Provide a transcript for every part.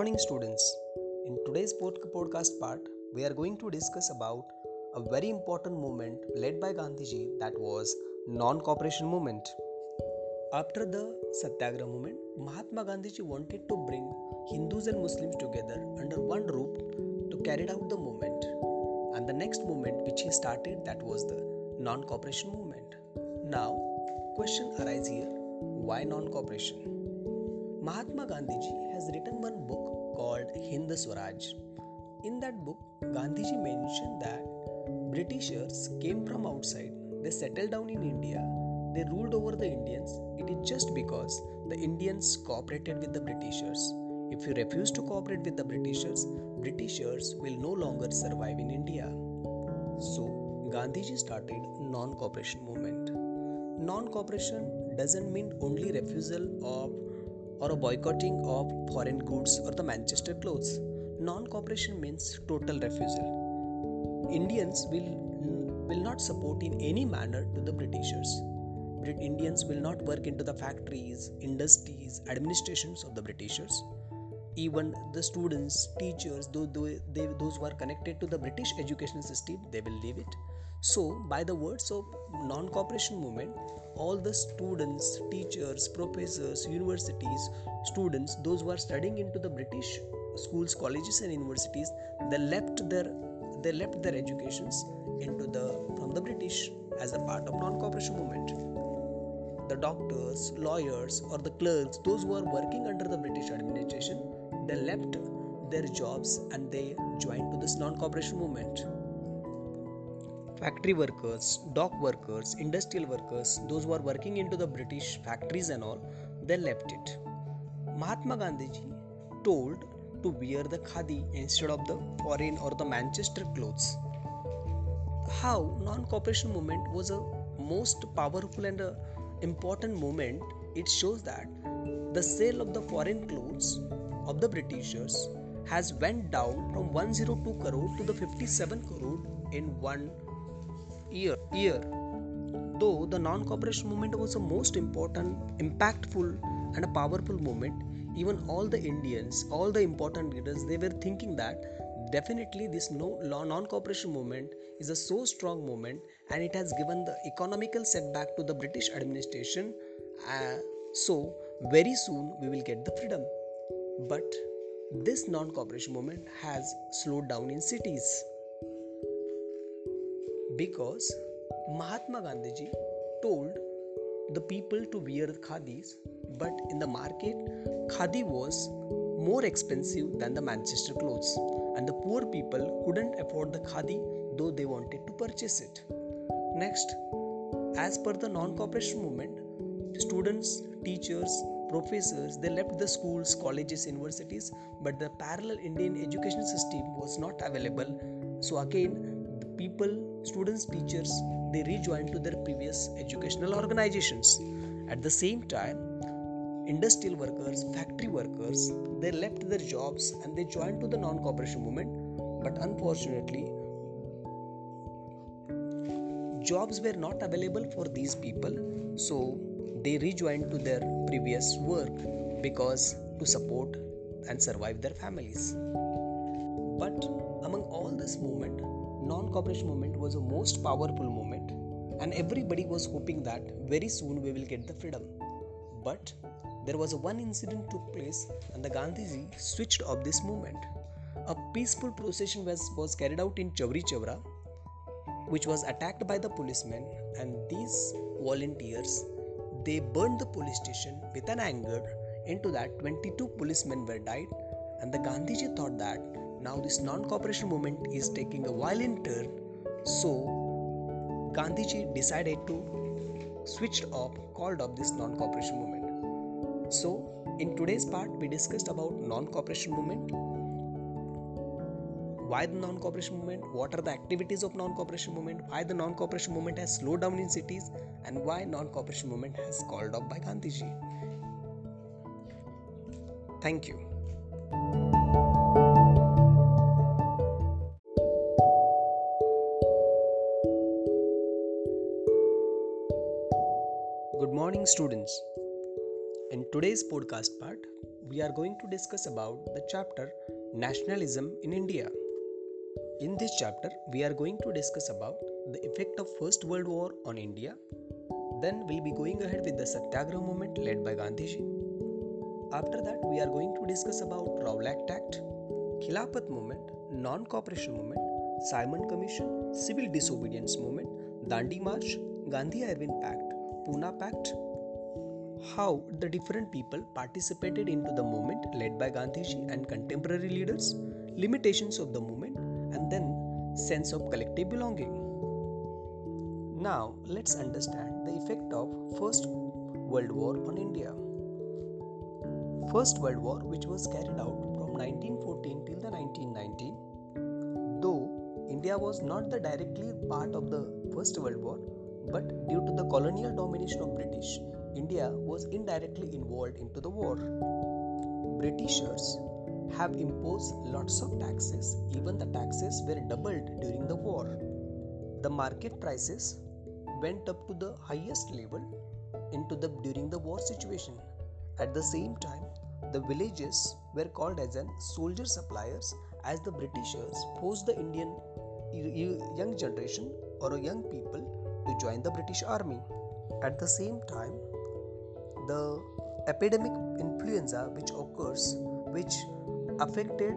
morning, students. In today's podcast part, we are going to discuss about a very important movement led by Gandhiji that was non-cooperation movement. After the Satyagraha movement, Mahatma Gandhiji wanted to bring Hindus and Muslims together under one roof to carry out the movement. And the next movement which he started that was the non-cooperation movement. Now, question arises here: Why non-cooperation? Mahatma Gandhiji has written one book called Hind Swaraj. In that book, Gandhiji mentioned that Britishers came from outside, they settled down in India, they ruled over the Indians. It is just because the Indians cooperated with the Britishers. If you refuse to cooperate with the Britishers, Britishers will no longer survive in India. So, Gandhiji started non-cooperation movement. Non-cooperation doesn't mean only refusal of or a boycotting of foreign goods or the Manchester clothes. Non cooperation means total refusal. Indians will, will not support in any manner to the Britishers. Brit Indians will not work into the factories, industries, administrations of the Britishers. Even the students, teachers, those, they, those who are connected to the British education system, they will leave it. So, by the words of non cooperation movement, all the students, teachers, professors, universities, students, those who are studying into the British schools, colleges, and universities, they left their they left their educations into the from the British as a part of non-cooperation movement. The doctors, lawyers, or the clerks, those who are working under the British administration, they left their jobs and they joined to this non-cooperation movement factory workers, dock workers, industrial workers, those who are working into the British factories and all, they left it. Mahatma Gandhiji told to wear the khadi instead of the foreign or the Manchester clothes. How non-cooperation movement was a most powerful and a important movement. It shows that the sale of the foreign clothes of the Britishers has went down from 102 crore to the 57 crore in one year. year. Though the non cooperation movement was the most important, impactful, and a powerful movement, even all the Indians, all the important leaders, they were thinking that definitely this no non cooperation movement is a so strong movement and it has given the economical setback to the British administration. Uh, so, very soon we will get the freedom. But this non cooperation movement has slowed down in cities because Mahatma Gandhiji told the people to wear khadis, but in the market, khadi was more expensive than the Manchester clothes, and the poor people couldn't afford the khadi though they wanted to purchase it. Next, as per the non cooperation movement, students, teachers, professors they left the schools, colleges, universities, but the parallel Indian education system was not available. So, again, the people students teachers they rejoined to their previous educational organizations. At the same time industrial workers factory workers they left their jobs and they joined to the non cooperation movement. But unfortunately jobs were not available for these people so they rejoined to their previous work because to support and survive their families. But among all this movement non-cooperation movement was the most powerful movement and everybody was hoping that very soon we will get the freedom. But there was one incident took place and the gandhiji switched off this movement. A peaceful procession was, was carried out in Chauri Chaura which was attacked by the policemen and these volunteers they burned the police station with an anger. Into that 22 policemen were died and the gandhiji thought that now, this non cooperation movement is taking a violent turn, so Gandhiji decided to switch off, called off this non cooperation movement. So, in today's part, we discussed about non cooperation movement. Why the non cooperation movement? What are the activities of non cooperation movement? Why the non cooperation movement has slowed down in cities? And why non cooperation movement has called off by Gandhiji? Thank you. Students. In today's podcast part, we are going to discuss about the chapter Nationalism in India. In this chapter, we are going to discuss about the effect of First World War on India. Then we'll be going ahead with the Satyagraha movement led by Gandhiji. After that, we are going to discuss about Rowlatt Act, Khilafat movement, non-cooperation movement, Simon Commission, civil disobedience movement, Dandi March, Gandhi-Irwin Pact, Pune Pact, how the different people participated into the movement led by Gandhiji and contemporary leaders, limitations of the movement, and then sense of collective belonging. Now let's understand the effect of First World War on India. First World War, which was carried out from 1914 till the 1919, though India was not the directly part of the First World War, but due to the colonial domination of British, India was indirectly involved into the war. Britishers have imposed lots of taxes, even the taxes were doubled during the war. The market prices went up to the highest level into the during the war situation. At the same time, the villages were called as an soldier suppliers as the Britishers forced the Indian young generation or young people to join the British army. At the same time, the epidemic influenza which occurs which affected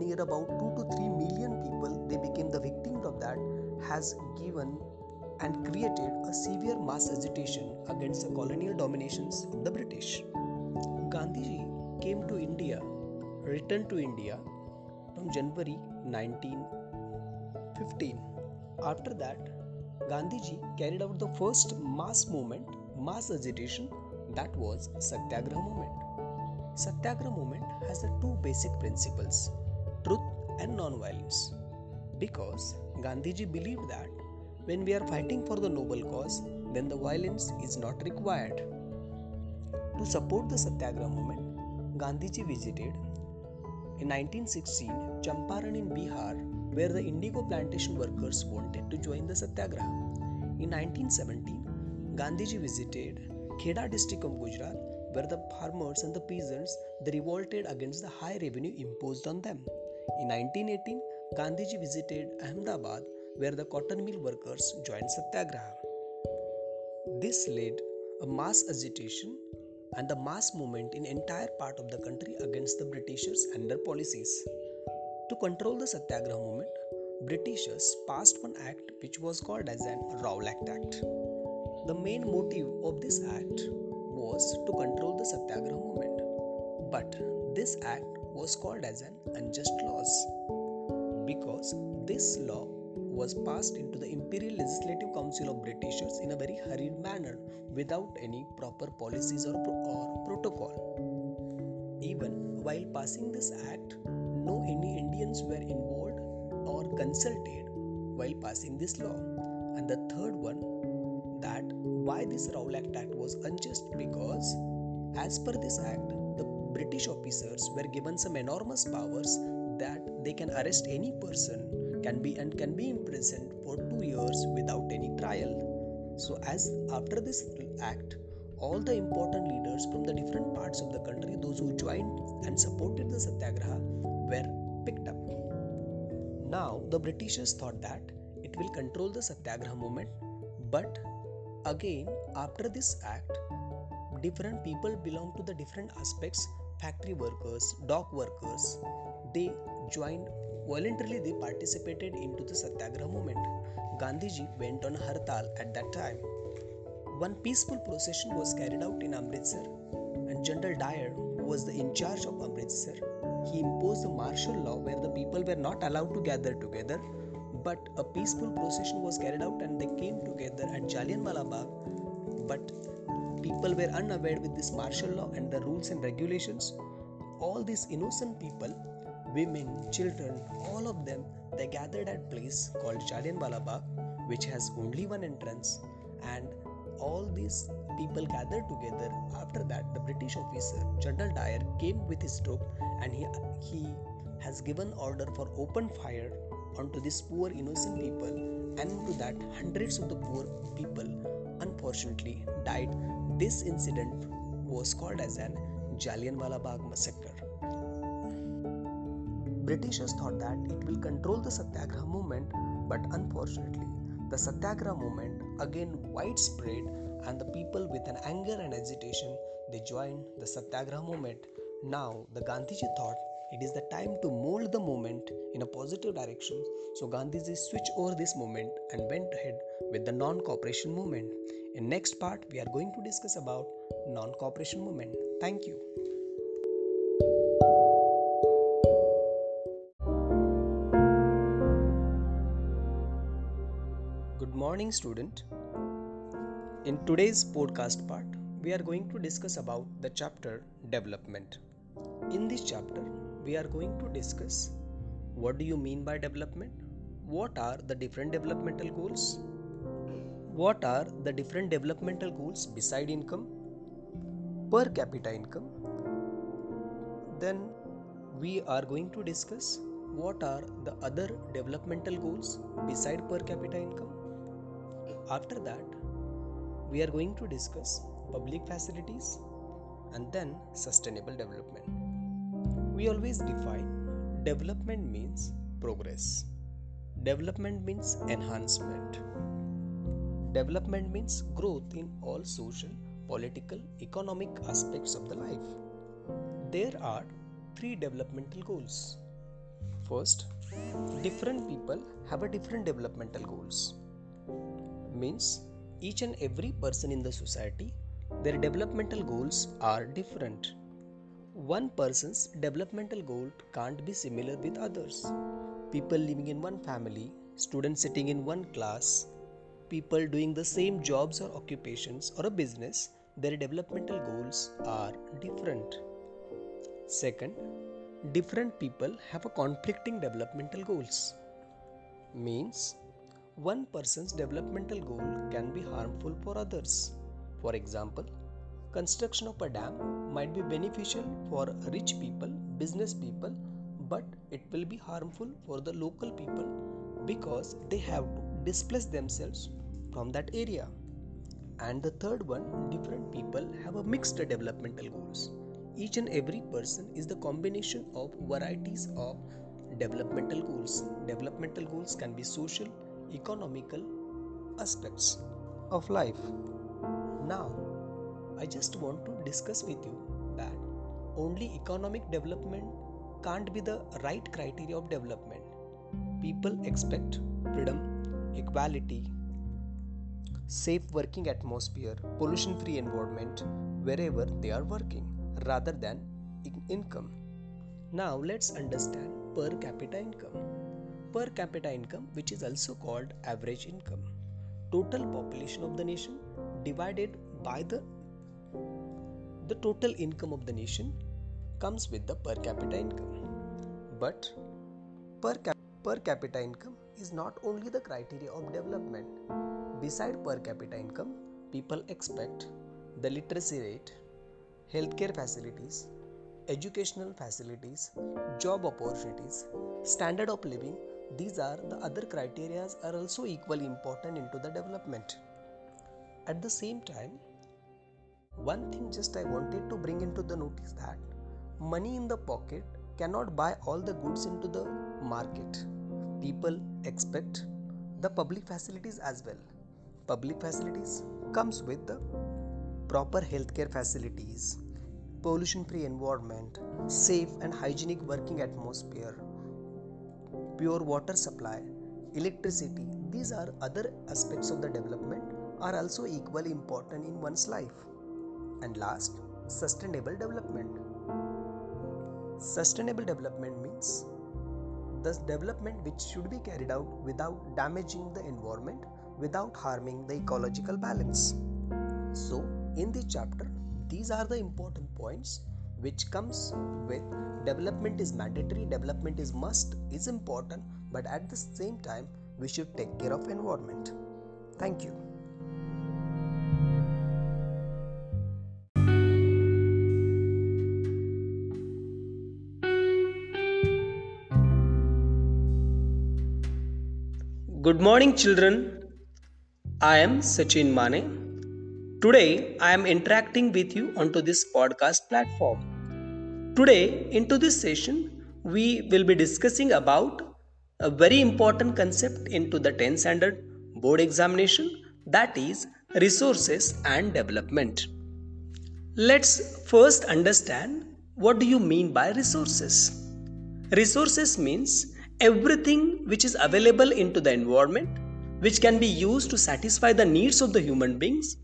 near about 2 to 3 million people they became the victims of that has given and created a severe mass agitation against the colonial dominations of the british. Gandhiji came to india returned to india from january 1915 after that gandhiji carried out the first mass movement mass agitation that was Satyagraha movement. Satyagraha movement has the two basic principles truth and non-violence. Because Gandhiji believed that when we are fighting for the noble cause, then the violence is not required. To support the Satyagraha movement, Gandhiji visited in 1916 Champaran in Bihar, where the indigo plantation workers wanted to join the Satyagraha. In 1917, Gandhiji visited Kheda district of Gujarat, where the farmers and the peasants they revolted against the high revenue imposed on them. In 1918, Gandhiji visited Ahmedabad, where the cotton mill workers joined Satyagraha. This led a mass agitation and the mass movement in entire part of the country against the Britishers and their policies. To control the Satyagraha movement, Britishers passed one act which was called as an Rowlatt Act. The main motive of this act was to control the Satyagraha movement, but this act was called as an unjust laws because this law was passed into the Imperial Legislative Council of Britishers in a very hurried manner without any proper policies or, or protocol. Even while passing this act, no any Indians were involved or consulted while passing this law. And the third one that why this Rowlatt Act was unjust because, as per this act, the British officers were given some enormous powers that they can arrest any person can be and can be imprisoned for two years without any trial. So, as after this act, all the important leaders from the different parts of the country, those who joined and supported the Satyagraha, were picked up. Now, the Britishers thought that it will control the Satyagraha movement, but Again, after this act, different people belong to the different aspects factory workers, dock workers. They joined voluntarily, they participated into the Satyagraha movement. Gandhiji went on Hartal at that time. One peaceful procession was carried out in Amritsar, and General Dyer, was the in charge of Amritsar, he imposed a martial law where the people were not allowed to gather together but a peaceful procession was carried out and they came together at Jallianwala Bagh. But people were unaware with this martial law and the rules and regulations. All these innocent people, women, children, all of them, they gathered at place called Jallianwala Bagh, which has only one entrance. And all these people gathered together. After that, the British officer General Dyer came with his troop and he he has given order for open fire onto these poor innocent people and into that hundreds of the poor people unfortunately died this incident was called as an Jallianwala Bagh massacre. Britishers thought that it will control the Satyagraha movement, but unfortunately, the Satyagraha movement again widespread and the people with an anger and agitation they joined the Satyagraha movement. Now the Gandhiji thought it is the time to mold the moment in a positive direction. So Gandhiji switched over this moment and went ahead with the non-cooperation movement. In next part, we are going to discuss about non-cooperation movement. Thank you. Good morning, student. In today's podcast part, we are going to discuss about the chapter development. In this chapter, we are going to discuss what do you mean by development? What are the different developmental goals? What are the different developmental goals beside income? Per capita income. Then we are going to discuss what are the other developmental goals beside per capita income after that, we are going to discuss public facilities and then sustainable development. We always define development means progress, development means enhancement, development means growth in all social, political, economic aspects of the life. There are three developmental goals. First, different people have a different developmental goals means each and every person in the society their developmental goals are different one person's developmental goal can't be similar with others. People living in one family students sitting in one class people doing the same jobs or occupations or a business their developmental goals are different. Second different people have a conflicting developmental goals. Means one person's developmental goal can be harmful for others. For example, construction of a dam might be beneficial for rich people, business people, but it will be harmful for the local people because they have to displace themselves from that area. And the third one, different people have a mixed developmental goals. Each and every person is the combination of varieties of developmental goals. Developmental goals can be social, economical aspects of life. Now, I just want to discuss with you that only economic development can't be the right criteria of development. People expect freedom, equality, safe working atmosphere, pollution free environment wherever they are working rather than income. Now, let's understand per capita income per capita income, which is also called average income. Total population of the nation divided by the the total income of the nation comes with the per capita income. But per, cap- per capita income is not only the criteria of development. Beside per capita income, people expect the literacy rate, healthcare facilities, educational facilities, job opportunities, standard of living these are the other criterias are also equally important into the development at the same time one thing just i wanted to bring into the notice that money in the pocket cannot buy all the goods into the market. People expect the public facilities as well. Public facilities comes with the proper healthcare facilities pollution free environment safe and hygienic working atmosphere pure water supply, electricity, these are other aspects of the development are also equally important in one's life. And last, sustainable development. Sustainable development means the development which should be carried out without damaging the environment, without harming the ecological balance. So, in this chapter, these are the important points which comes with development is mandatory development is must is important but at the same time we should take care of environment thank you Good morning, children. I am Sachin Mane. Today, I am interacting with you onto this podcast platform. Today, into this session, we will be discussing about a very important concept into the 10th standard board examination that is resources and development. Let's first understand what do you mean by resources? Resources means everything which is available into the environment which can be used to satisfy the needs of the human beings.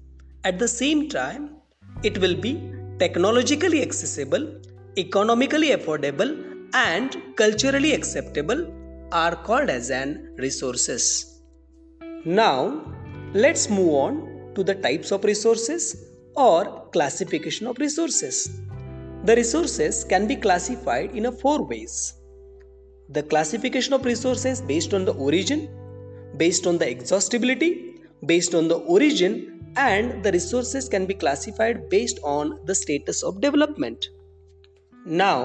At the same time, it will be technologically accessible, economically affordable, and culturally acceptable are called as an resources. Now, let's move on to the types of resources or classification of resources. The resources can be classified in a four ways. The classification of resources based on the origin, based on the exhaustibility, based on the origin, and the resources can be classified based on the status of development. Now,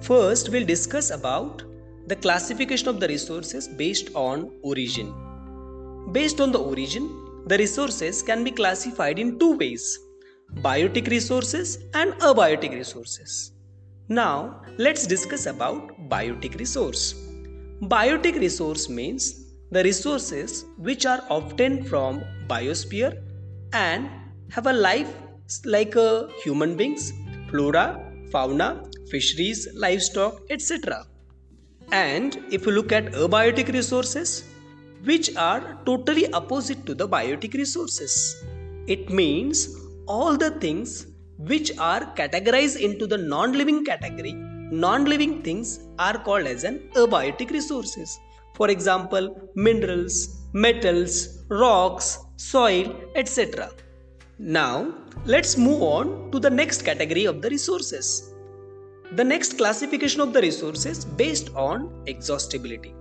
first we'll discuss about the classification of the resources based on origin. Based on the origin, the resources can be classified in two ways biotic resources and abiotic resources. Now, let's discuss about biotic resource. Biotic resource means the resources which are obtained from biosphere and have a life like a human beings, flora, fauna, fisheries, livestock, etc. And if you look at abiotic resources, which are totally opposite to the biotic resources, it means all the things which are categorized into the non-living category. Non-living things are called as an abiotic resources. For example minerals metals rocks soil etc now let's move on to the next category of the resources. The next classification of the resources based on exhaustibility.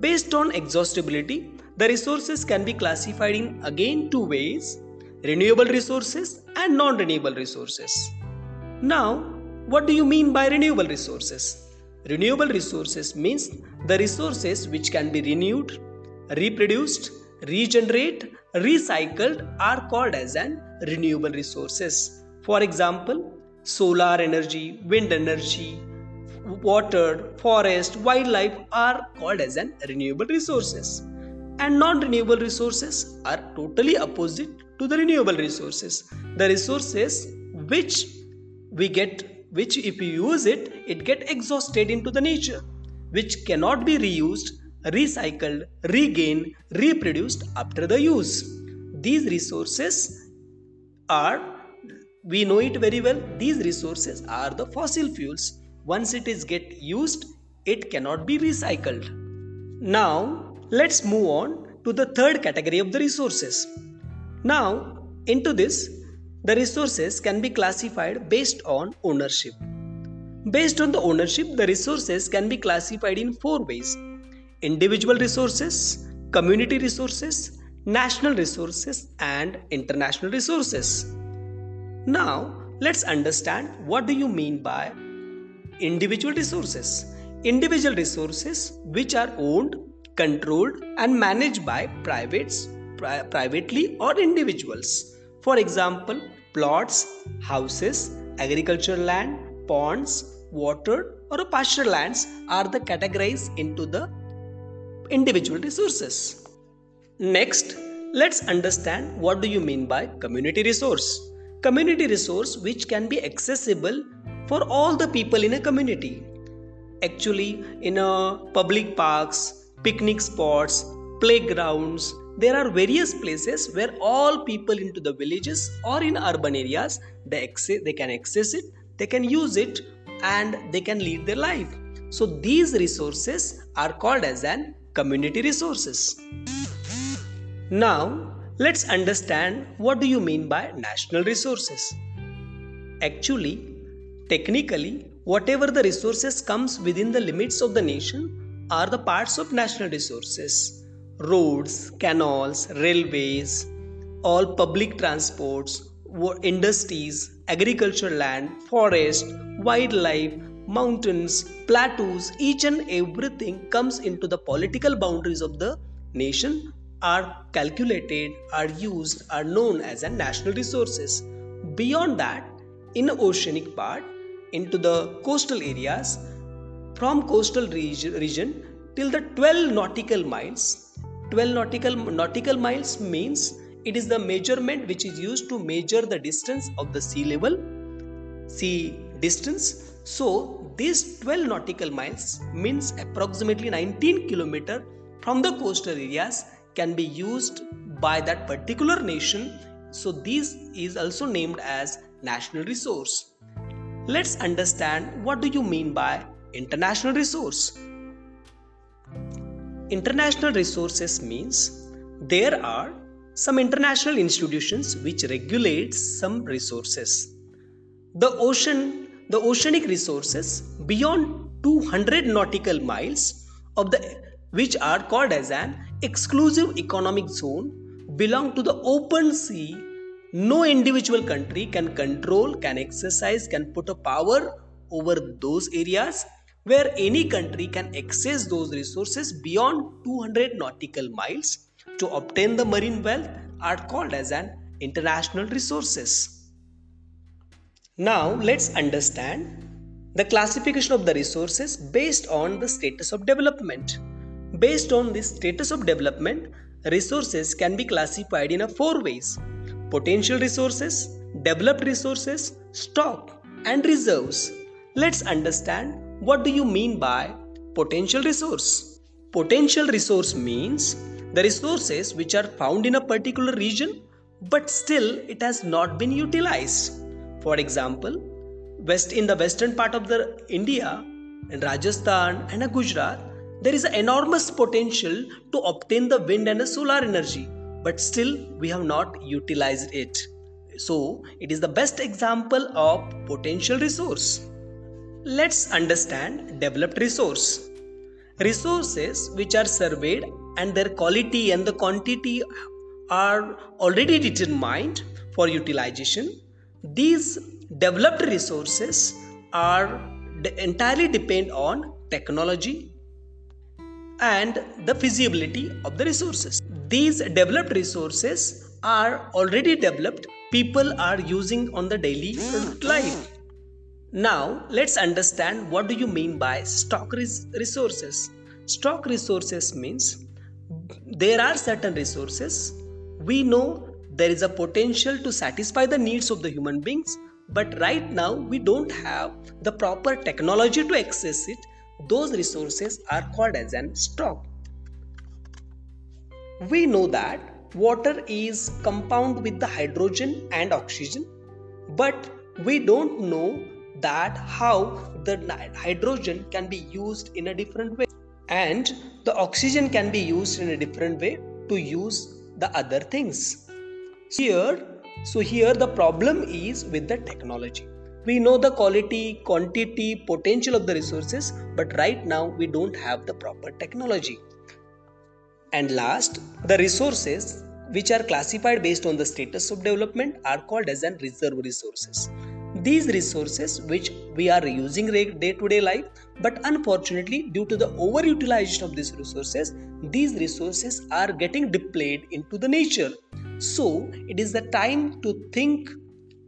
Based on exhaustibility the resources can be classified in again two ways renewable resources and non renewable resources. Now, what do you mean by renewable resources? Renewable resources means the resources which can be renewed, reproduced, regenerate, recycled are called as an renewable resources. For example, solar energy, wind energy, water, forest, wildlife are called as an renewable resources. And non-renewable resources are totally opposite to the renewable resources. The resources which we get which if you use it it get exhausted into the nature which cannot be reused recycled regained reproduced after the use. These resources are we know it very well these resources are the fossil fuels. Once it is get used it cannot be recycled. Now let's move on to the third category of the resources now, into this, the resources can be classified based on ownership. Based on the ownership, the resources can be classified in four ways individual resources, community resources, national resources, and international resources. Now, let's understand what do you mean by individual resources. Individual resources which are owned, controlled, and managed by privates pri- privately or individuals. For example, plots, houses, agricultural land, ponds, water, or pasture lands are the categorized into the individual resources. Next, let's understand what do you mean by community resource. Community resource which can be accessible for all the people in a community. Actually, in a public parks, picnic spots, playgrounds, there are various places where all people into the villages or in urban areas they access, they can access it they can use it and they can lead their life. So these resources are called as an community resources. Now let's understand what do you mean by national resources. Actually technically whatever the resources comes within the limits of the nation are the parts of national resources roads, canals, railways, all public transports, industries, agricultural land, forest, wildlife, mountains, plateaus, each and everything comes into the political boundaries of the nation are calculated, are used, are known as a national resources. Beyond that, in oceanic part, into the coastal areas from coastal region till the 12 nautical miles 12 nautical nautical miles means it is the measurement which is used to measure the distance of the sea level sea distance. So these 12 nautical miles means approximately 19 kilometer from the coastal areas can be used by that particular nation. So this is also named as national resource. Let's understand what do you mean by international resource international resources means there are some international institutions which regulate some resources. The ocean, the oceanic resources beyond 200 nautical miles of the which are called as an exclusive economic zone belong to the open sea no individual country can control can exercise can put a power over those areas where any country can access those resources beyond 200 nautical miles to obtain the marine wealth are called as an international resources. Now let's understand the classification of the resources based on the status of development. Based on this status of development, resources can be classified in a four ways. Potential resources, developed resources, stock and reserves. Let's understand what do you mean by potential resource. Potential resource means the resources which are found in a particular region but still it has not been utilized. For example west in the western part of the india in rajasthan and gujarat there is an enormous potential to obtain the wind and the solar energy but still we have not utilized it. So it is the best example of potential resource let's understand developed resource resources which are surveyed and their quality and the quantity are already determined for utilization. These developed resources are entirely depend on technology and the feasibility of the resources. These developed resources are already developed, people are using on the daily life. Now let's understand what do you mean by stock res- resources. Stock resources means there are certain resources. We know there is a potential to satisfy the needs of the human beings but right now we don't have the proper technology to access it. Those resources are called as an stock. We know that water is compound with the hydrogen and oxygen but we don't know that how the hydrogen can be used in a different way and the oxygen can be used in a different way to use the other things. Here so here the problem is with the technology. We know the quality quantity potential of the resources but right now we don't have the proper technology. And last the resources which are classified based on the status of development are called as an reserve resources these resources which we are using day to day life but unfortunately due to the overutilization of these resources these resources are getting depleted into the nature. So it is the time to think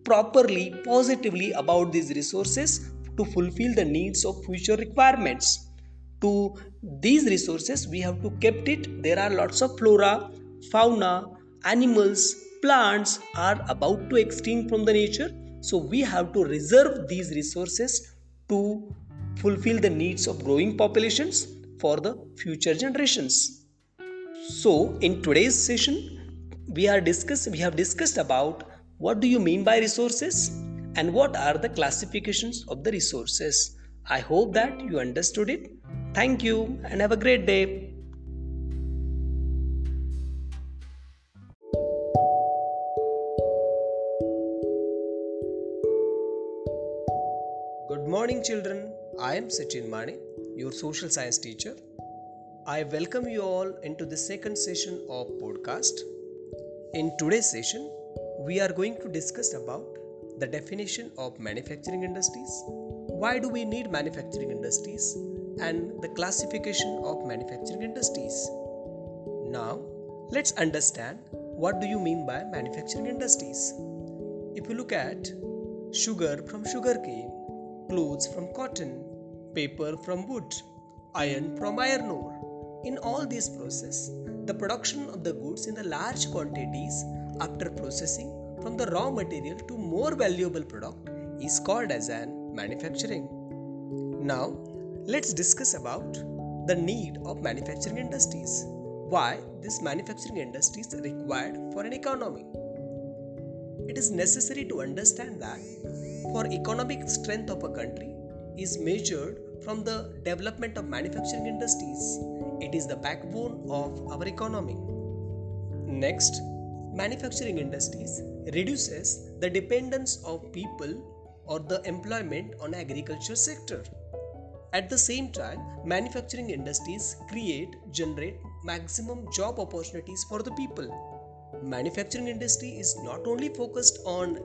properly positively about these resources to fulfill the needs of future requirements. To these resources we have to kept it. There are lots of flora fauna animals plants are about to extinct from the nature so we have to reserve these resources to fulfill the needs of growing populations for the future generations. So in today's session, we are discuss we have discussed about what do you mean by resources and what are the classifications of the resources. I hope that you understood it. Thank you and have a great day. Children. I am Sachin Mane, your social science teacher. I welcome you all into the second session of podcast. In today's session, we are going to discuss about the definition of manufacturing industries, why do we need manufacturing industries, and the classification of manufacturing industries. Now, let's understand what do you mean by manufacturing industries. If you look at sugar from sugarcane, clothes from cotton, paper from wood, iron from iron ore. In all these process, the production of the goods in the large quantities after processing from the raw material to more valuable product is called as an manufacturing. Now, let's discuss about the need of manufacturing industries. Why this manufacturing industry is required for an economy. It is necessary to understand that for economic strength of a country is measured from the development of manufacturing industries. It is the backbone of our economy. Next, manufacturing industries reduces the dependence of people or the employment on agriculture sector. At the same time, manufacturing industries create generate maximum job opportunities for the people. Manufacturing industry is not only focused on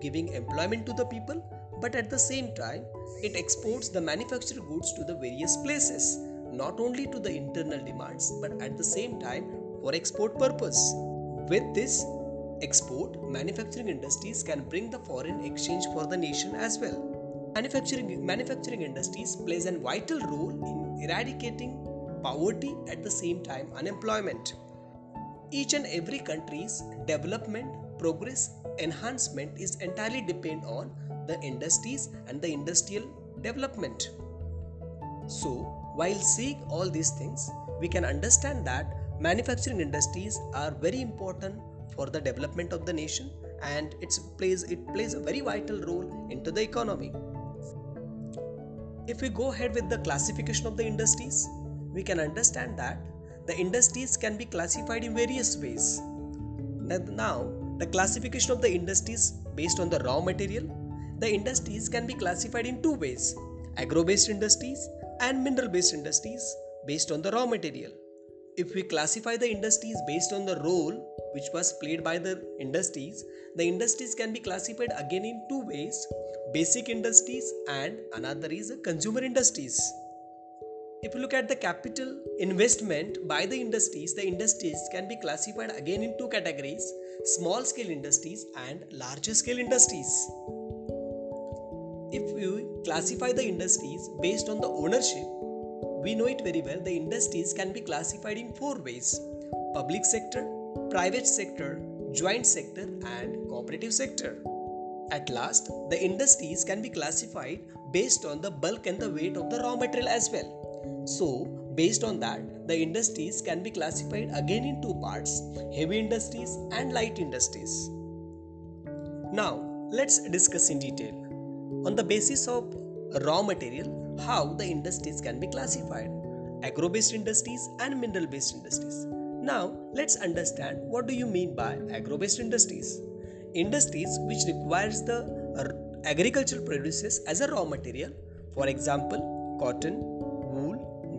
giving employment to the people, but at the same time, it exports the manufactured goods to the various places, not only to the internal demands, but at the same time for export purpose. With this export, manufacturing industries can bring the foreign exchange for the nation as well. Manufacturing, manufacturing industries plays a vital role in eradicating poverty at the same time unemployment. Each and every country's development, progress, enhancement is entirely depend on the industries and the industrial development. So, while seeing all these things, we can understand that manufacturing industries are very important for the development of the nation and it plays it plays a very vital role into the economy if we go ahead with the classification of the industries, we can understand that the industries can be classified in various ways. Now, the classification of the industries based on the raw material, the industries can be classified in two ways agro based industries and mineral based industries based on the raw material. If we classify the industries based on the role which was played by the industries, the industries can be classified again in two ways basic industries and another is consumer industries. If you look at the capital investment by the industries, the industries can be classified again in two categories small scale industries and larger scale industries. If you classify the industries based on the ownership, we know it very well the industries can be classified in four ways public sector, private sector, joint sector, and cooperative sector. At last, the industries can be classified based on the bulk and the weight of the raw material as well. So, based on that, the industries can be classified again in two parts heavy industries and light industries. Now, let's discuss in detail on the basis of raw material how the industries can be classified agro based industries and mineral based industries. Now, let's understand what do you mean by agro based industries industries which requires the agricultural produces as a raw material for example cotton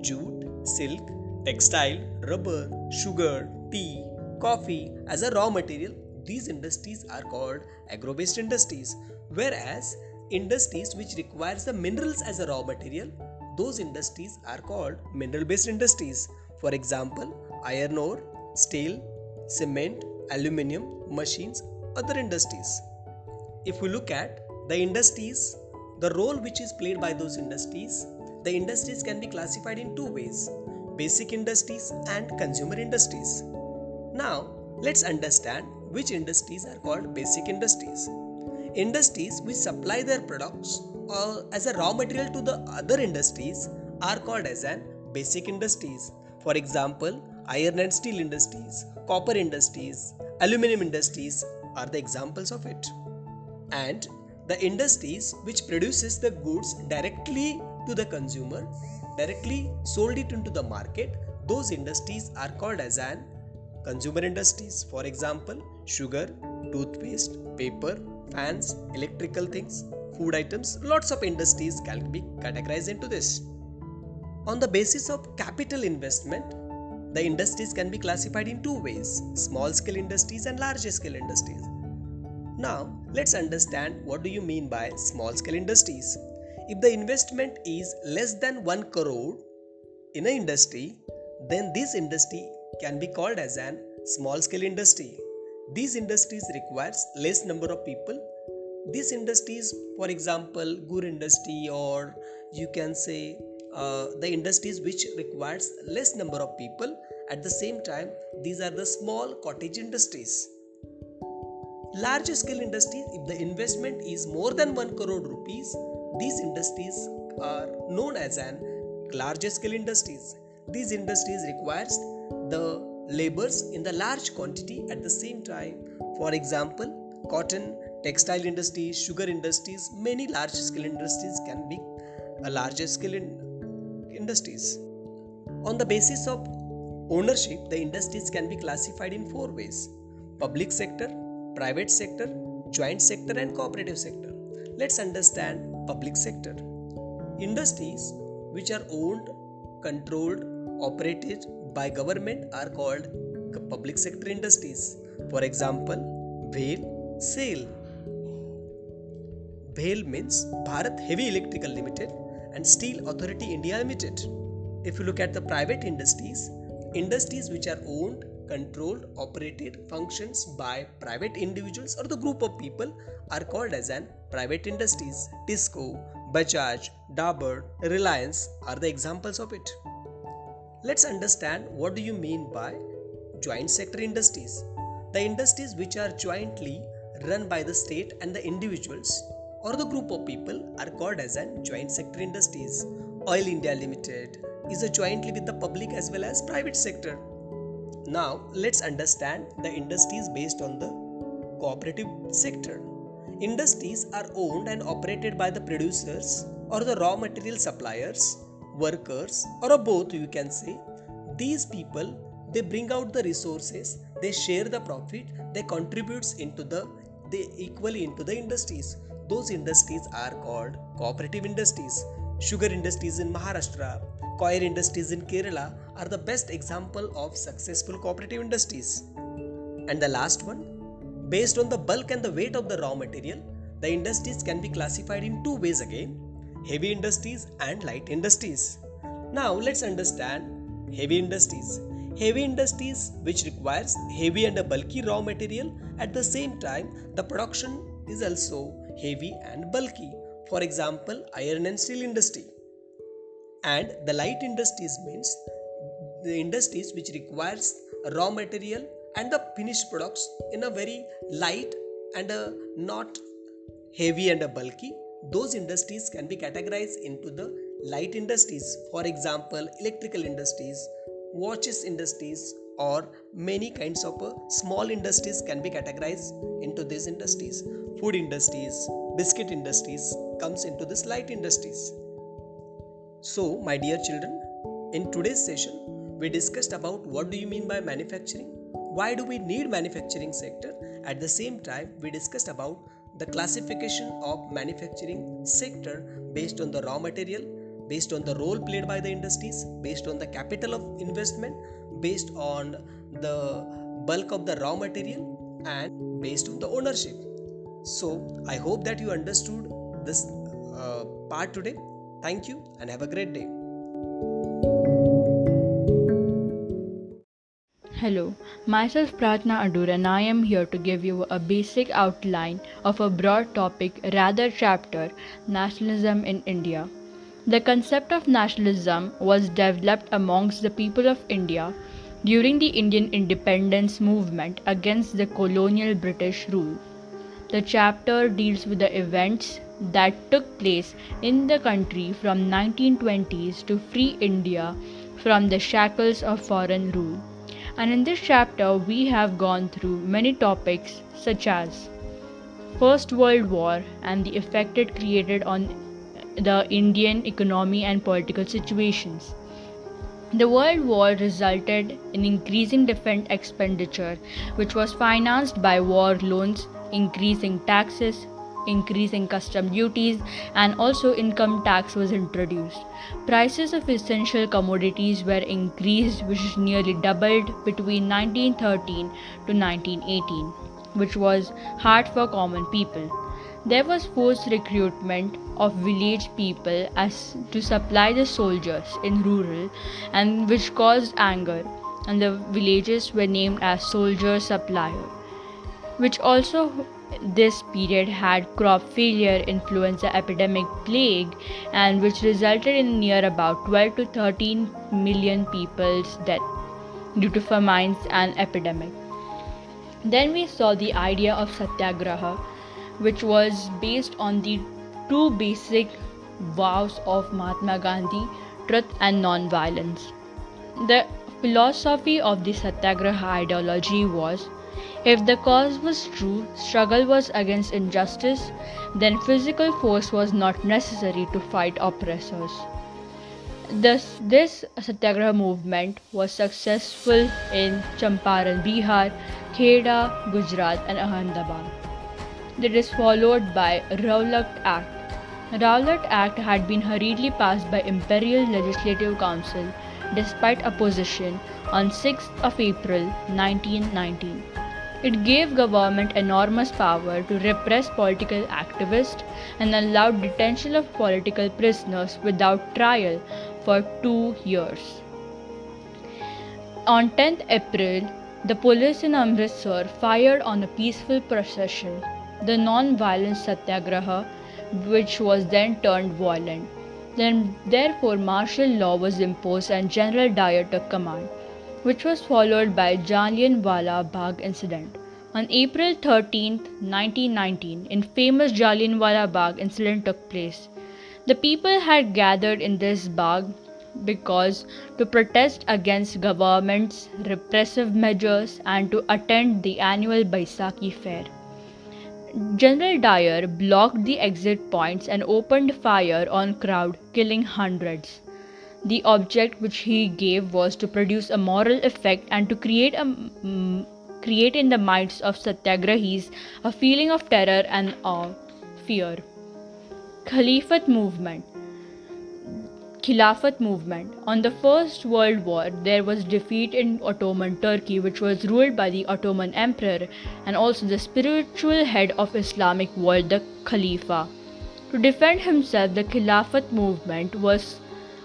jute silk textile rubber sugar tea coffee. As a raw material these industries are called agro based industries. Whereas industries which requires the minerals as a raw material those industries are called mineral based industries. For example iron ore steel cement aluminum machines other industries. If we look at the industries, the role which is played by those industries, the industries can be classified in two ways basic industries and consumer industries. Now, let's understand which industries are called basic industries. Industries which supply their products uh, as a raw material to the other industries are called as an basic industries. For example, iron and steel industries, copper industries, aluminum industries, are the examples of it. And the industries which produces the goods directly to the consumer, directly sold it into the market, those industries are called as an consumer industries. For example, sugar, toothpaste, paper, fans, electrical things, food items, lots of industries can be categorized into this. On the basis of capital investment, the industries can be classified in two ways small scale industries and large scale industries. Now, let's understand what do you mean by small scale industries. If the investment is less than 1 crore in an industry, then this industry can be called as an small scale industry. These industries requires less number of people these industries for example gur industry or you can say uh, the industries which requires less number of people at the same time these are the small cottage industries large scale industries if the investment is more than 1 crore rupees these industries are known as an large scale industries. These industries requires the labors in the large quantity at the same time. For example cotton textile industries sugar industries many large scale industries can be a larger scale in industries. On the basis of ownership the industries can be classified in four ways. Public sector private sector joint sector and cooperative sector. Let's understand public sector industries which are owned controlled operated by government are called public sector industries. For example, BHEL, SAIL. BHEL means Bharat Heavy Electrical Limited and Steel Authority India Limited. If you look at the private industries, industries which are owned, controlled, operated, functions by private individuals or the group of people are called as an private industries. TISCO, Bajaj, Dabur, Reliance are the examples of it. Let's understand what do you mean by joint sector industries. The industries which are jointly run by the state and the individuals or the group of people are called as an joint sector industries. Oil India Limited is a jointly with the public as well as private sector. Now let's understand the industries based on the cooperative sector. Industries are owned and operated by the producers or the raw material suppliers workers or both you can say. These people they bring out the resources they share the profit they contributes into the they equally into the industries. Those industries are called cooperative industries. Sugar industries in maharashtra coir industries in kerala are the best example of successful cooperative industries. And the last one based on the bulk and the weight of the raw material the industries can be classified in two ways again heavy industries and light industries. Now let's understand heavy industries. Heavy industries which requires heavy and a bulky raw material at the same time the production is also heavy and bulky. For example, iron and steel industry. And the light industries means the industries which requires raw material and the finished products in a very light and a not heavy and a bulky those industries can be categorized into the light industries. For example electrical industries watches industries or many kinds of uh, small industries can be categorized into these industries. Food industries biscuit industries comes into this light industries. So my dear children in today's session we discussed about what do you mean by manufacturing why do we need manufacturing sector? At the same time we discussed about the classification of manufacturing sector based on the raw material based on the role played by the industries based on the capital of investment based on the bulk of the raw material and based on the ownership. So i hope that you understood this uh, part today. Thank you and have a great day Hello, myself Pratna Adur and I am here to give you a basic outline of a broad topic, rather chapter, nationalism in India. The concept of nationalism was developed amongst the people of India during the Indian independence movement against the colonial British rule. The chapter deals with the events that took place in the country from 1920s to free India from the shackles of foreign rule and in this chapter we have gone through many topics such as First World War and the effect it created on the Indian economy and political situations. The World War resulted in increasing defense expenditure, which was financed by war loans, increasing taxes, increasing custom duties and also income tax was introduced. Prices of essential commodities were increased which nearly doubled between 1913 to 1918 which was hard for common people. There was forced recruitment of village people as to supply the soldiers in rural and which caused anger and the villages were named as soldier supplier which also this period had crop failure, influenza epidemic, plague, and which resulted in near about 12 to 13 million people's death due to famines and epidemic. Then we saw the idea of satyagraha, which was based on the two basic vows of Mahatma Gandhi truth and non-violence. The philosophy of the satyagraha ideology was if the cause was true, struggle was against injustice, then physical force was not necessary to fight oppressors. This, this satyagraha movement was successful in Champaran, Bihar, Kheda, Gujarat, and Ahmedabad. It is followed by Rowlatt Act. Rowlatt Act had been hurriedly passed by Imperial Legislative Council despite opposition on 6th of April 1919. It gave government enormous power to repress political activists and allowed detention of political prisoners without trial for 2 years. On 10th April, the police in Amritsar fired on a peaceful procession, the non-violent satyagraha, which was then turned violent. Then, therefore, martial law was imposed and General Dyer took command which was followed by Jallianwala Bagh incident. On April 13, 1919, in famous Jallianwala Bagh incident took place. The people had gathered in this Bagh because to protest against government's repressive measures and to attend the annual Baisakhi fair. General Dyer blocked the exit points and opened fire on crowd killing hundreds. The object which he gave was to produce a moral effect and to create a mm, create in the minds of satyagrahis a feeling of terror and awe, fear. Khalifat movement Khilafat movement. On the First World War, there was defeat in Ottoman Turkey, which was ruled by the Ottoman Emperor and also the spiritual head of Islamic world, the Khalifa. To defend himself, the Khilafat movement was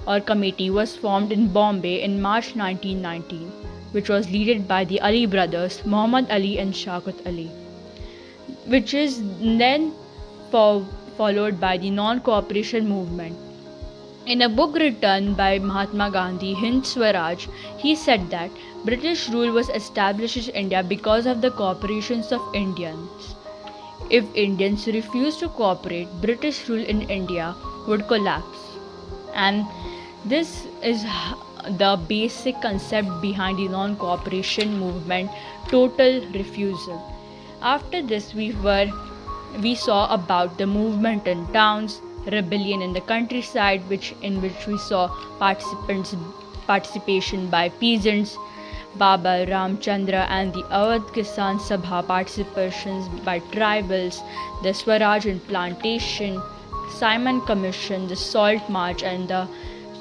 or committee was formed in Bombay in March 1919, which was led by the Ali brothers, Muhammad Ali and Shaukat Ali, which is then fo- followed by the non-cooperation movement. In a book written by Mahatma Gandhi, Hind Swaraj, he said that British rule was established in India because of the cooperations of Indians. If Indians refused to cooperate, British rule in India would collapse. And this is the basic concept behind the non cooperation movement total refusal. After this, we were we saw about the movement in towns, rebellion in the countryside, which in which we saw participants participation by peasants, Baba Ramchandra and the Awadh Kisan Sabha participations by tribals, the Swaraj and plantation, Simon Commission, the Salt March, and the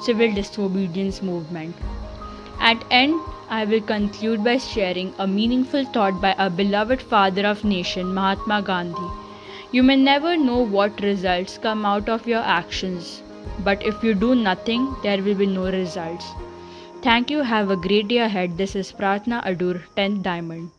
civil disobedience movement. At end, I will conclude by sharing a meaningful thought by our beloved father of nation Mahatma Gandhi. You may never know what results come out of your actions, but if you do nothing, there will be no results. Thank you. Have a great day ahead. This is Pratna Adur, 10th Diamond.